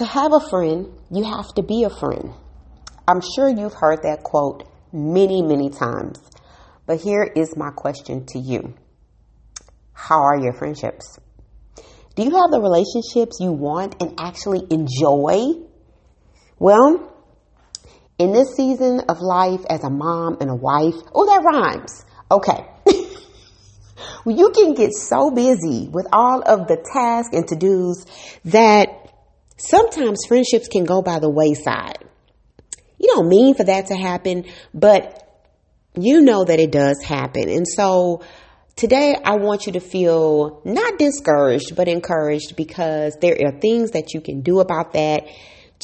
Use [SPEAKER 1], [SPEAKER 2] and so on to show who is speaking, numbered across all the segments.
[SPEAKER 1] To have a friend, you have to be a friend. I'm sure you've heard that quote many, many times. But here is my question to you How are your friendships? Do you have the relationships you want and actually enjoy? Well, in this season of life as a mom and a wife, oh, that rhymes. Okay. well, you can get so busy with all of the tasks and to dos that sometimes friendships can go by the wayside. You don't mean for that to happen, but you know that it does happen. And so today I want you to feel not discouraged, but encouraged because there are things that you can do about that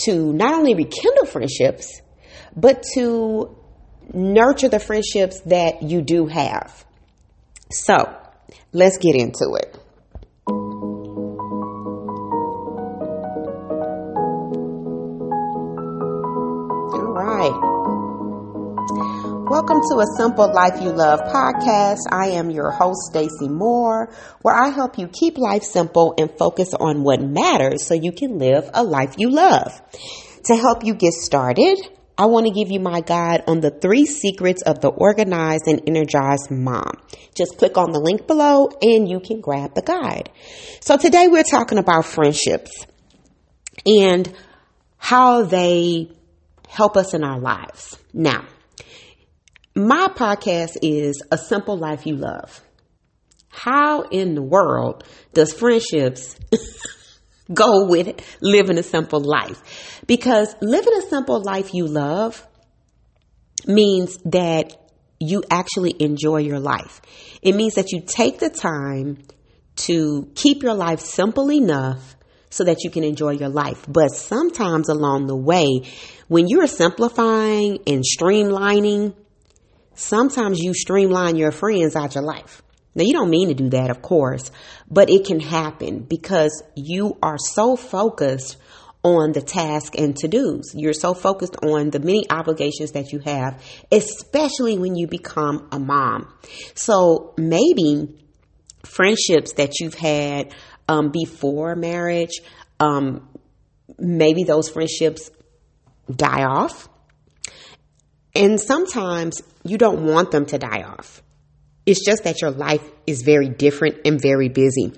[SPEAKER 1] to not only rekindle friendships, but to nurture the friendships that you do have. So let's get into it. Welcome to a Simple Life You Love podcast. I am your host, Stacie Moore, where I help you keep life simple and focus on what matters so you can live a life you love. To help you get started, I want to give you my guide on the three secrets of the organized and energized mom. Just click on the link below and you can grab the guide. So today we're talking about friendships and how they help us in our lives. Now, my podcast is A Simple Life You Love. How in the world does friendships go with living a simple life? Because living a simple life you love means that you actually enjoy your life. It means that you take the time to keep your life simple enough so that you can enjoy your life. But sometimes along the way, when you're simplifying and streamlining, sometimes you streamline your friends out of your life. Now, you don't mean to do that, of course, but it can happen because you are so focused on the task and to dos. You're so focused on the many obligations that you have, especially when you become a mom. So maybe friendships that you've had um, before marriage, um, maybe those friendships die off and sometimes you don't want them to die off. It's just that your life is very different and very busy.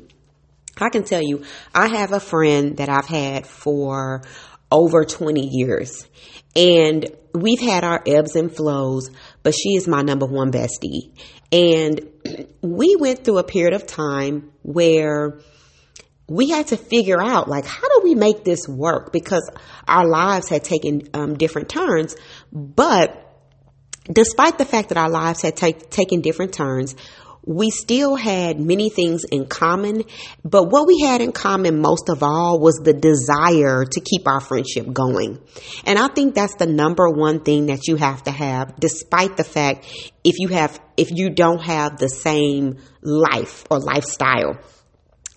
[SPEAKER 1] I can tell you, I have a friend that I've had for over 20 years. And we've had our ebbs and flows, but she is my number one bestie. And we went through a period of time where we had to figure out like how do we make this work because our lives had taken um, different turns but despite the fact that our lives had take, taken different turns, we still had many things in common, but what we had in common most of all was the desire to keep our friendship going. And I think that's the number one thing that you have to have, despite the fact if you have, if you don't have the same life or lifestyle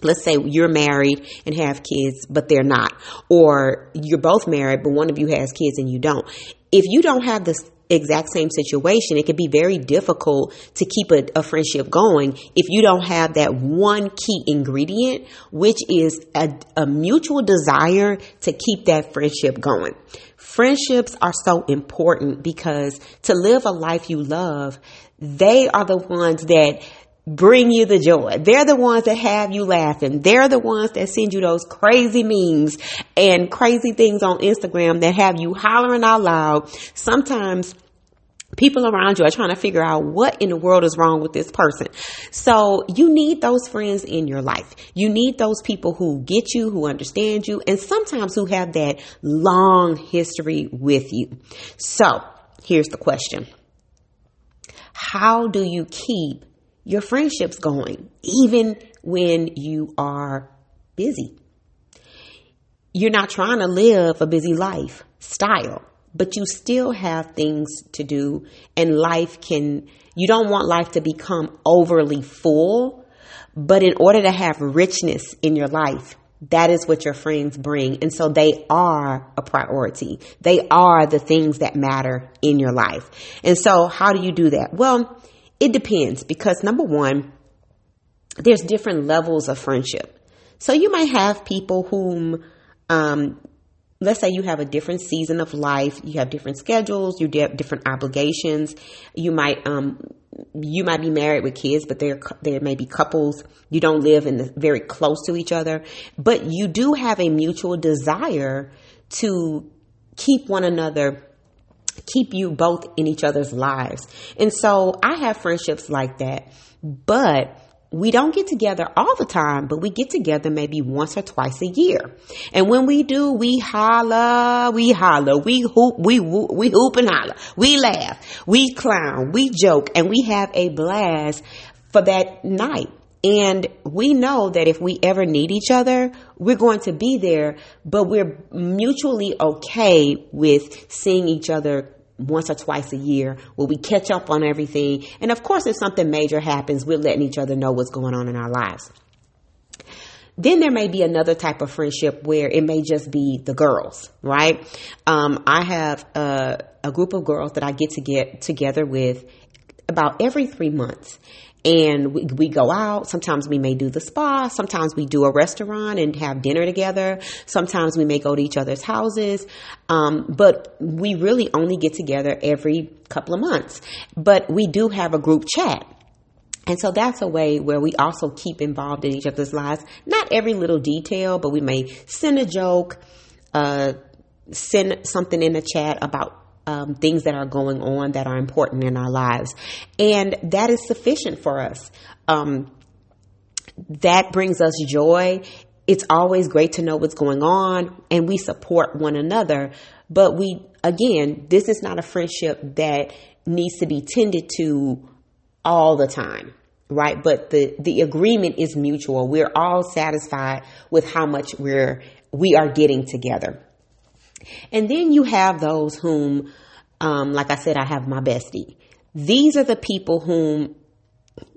[SPEAKER 1] let's say you're married and have kids, but they're not, or you're both married, but one of you has kids and you don't. If you don't have this exact same situation, it can be very difficult to keep a, a, friendship going if you don't have that one key ingredient, which is a, a mutual desire to keep that friendship going. Friendships are so important because to live a life you love, they are the ones that bring you the joy. They're the ones that have you laughing. They're the ones that send you those crazy memes and crazy things on Instagram that have you hollering out loud. Sometimes people around you are trying to figure out what in the world is wrong with this person. So you need those friends in your life. You need those people who get you, who understand you, and sometimes who have that long history with you. So here's the question. How do you keep your friendships going, even when you are busy. You're not trying to live a busy life style, but you still have things to do, and life can, you don't want life to become overly full, but in order to have richness in your life, that is what your friends bring. And so they are a priority. They are the things that matter in your life. And so how do you do that? Well, it depends because number one, there's different levels of friendship. So you might have people whom um, let's say you have a different season of life, you have different schedules, you have different obligations. You might um you might be married with kids, but there there may be couples. You don't live in the, very close to each other, but you do have a mutual desire to keep one another keep you both in each other's lives. And so I have friendships like that, but we don't get together all the time, but we get together maybe once or twice a year. And when we do, we holla, we holla, we hoop, we whoop, we hoop and holla, we laugh, we clown, we joke, and we have a blast for that night. And we know that if we ever need each other, we're going to be there, but we're mutually okay with seeing each other once or twice a year where we catch up on everything. And of course, if something major happens, we're letting each other know what's going on in our lives. Then there may be another type of friendship where it may just be the girls, right? Um, I have a, a group of girls that I get to get together with about every three months and we, we go out. Sometimes we may do the spa. Sometimes we do a restaurant and have dinner together. Sometimes we may go to each other's houses. Um, but we really only get together every couple of months. But we do have a group chat. And so that's a way where we also keep involved in each other's lives. Not every little detail, but we may send a joke, uh, send something in the chat about um, things that are going on that are important in our lives. And that is sufficient for us. Um, that brings us joy. It's always great to know what's going on and we support one another. But we, again, this is not a friendship that needs to be tended to all the time right but the the agreement is mutual we're all satisfied with how much we're we are getting together and then you have those whom, um, like I said, I have my bestie. These are the people whom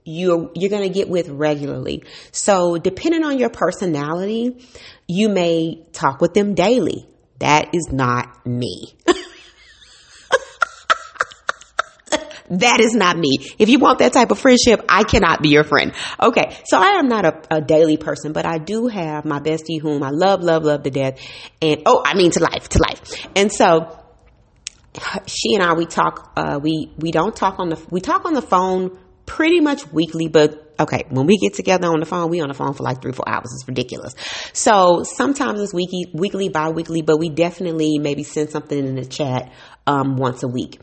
[SPEAKER 1] you're you're going to get with regularly. So, depending on your personality, you may talk with them daily. That is not me. That is not me. If you want that type of friendship, I cannot be your friend. Okay. So I am not a, a daily person, but I do have my bestie whom I love, love, love to death. And, oh, I mean to life, to life. And so she and I, we talk, uh, we, we don't talk on the, we talk on the phone pretty much weekly, but okay, when we get together on the phone, we on the phone for like three, four hours. It's ridiculous. So sometimes it's weekly, weekly, bi-weekly, but we definitely maybe send something in the chat, um, once a week.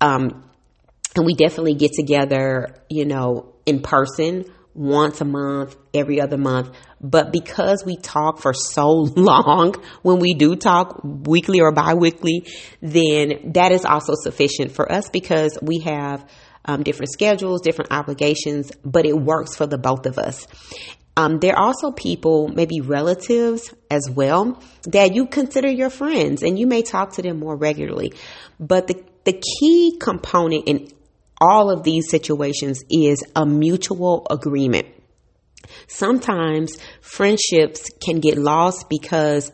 [SPEAKER 1] Um, and we definitely get together, you know, in person once a month, every other month. But because we talk for so long, when we do talk weekly or bi-weekly, then that is also sufficient for us because we have um, different schedules, different obligations, but it works for the both of us. Um, there are also people, maybe relatives as well, that you consider your friends and you may talk to them more regularly. But the, the key component in all of these situations is a mutual agreement. Sometimes friendships can get lost because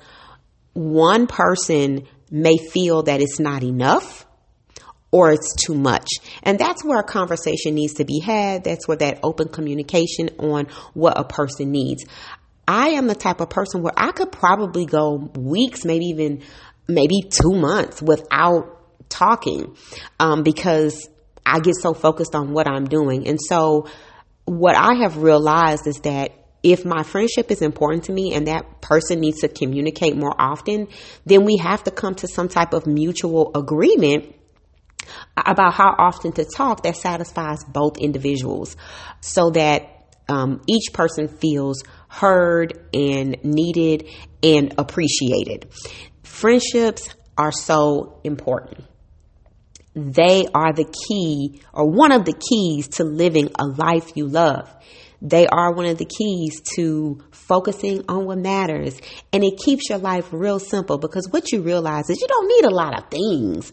[SPEAKER 1] one person may feel that it's not enough or it's too much. And that's where a conversation needs to be had. That's where that open communication on what a person needs. I am the type of person where I could probably go weeks, maybe even maybe two months without talking um, because I get so focused on what I'm doing. And so what I have realized is that if my friendship is important to me and that person needs to communicate more often, then we have to come to some type of mutual agreement about how often to talk that satisfies both individuals so that um, each person feels heard and needed and appreciated. Friendships are so important they are the key or one of the keys to living a life you love. They are one of the keys to focusing on what matters. And it keeps your life real simple because what you realize is you don't need a lot of things.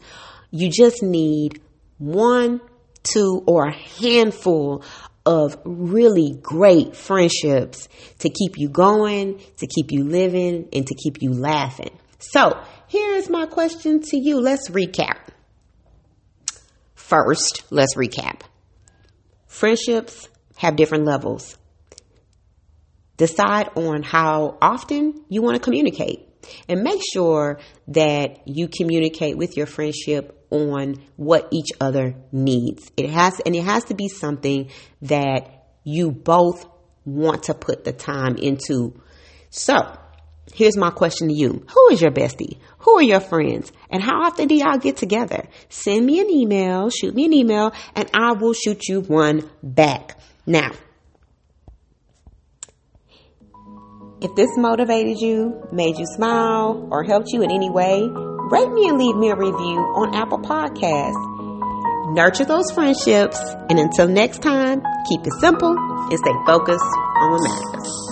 [SPEAKER 1] You just need one, two, or a handful of really great friendships to keep you going, to keep you living, and to keep you laughing. So here's my question to you. Let's recap. First, let's recap. Friendships have different levels. Decide on how often you want to communicate and make sure that you communicate with your friendship on what each other needs. It has, and it has to be something that you both want to put the time into. So, here's my question to you. Who is your bestie? Who are your friends? And how often do y'all get together? Send me an email, shoot me an email, and I will shoot you one back. Now, if this motivated you, made you smile, or helped you in any way, rate me and leave me a review on Apple Podcasts. Nurture those friendships, and until next time, keep it simple and stay focused on what matters.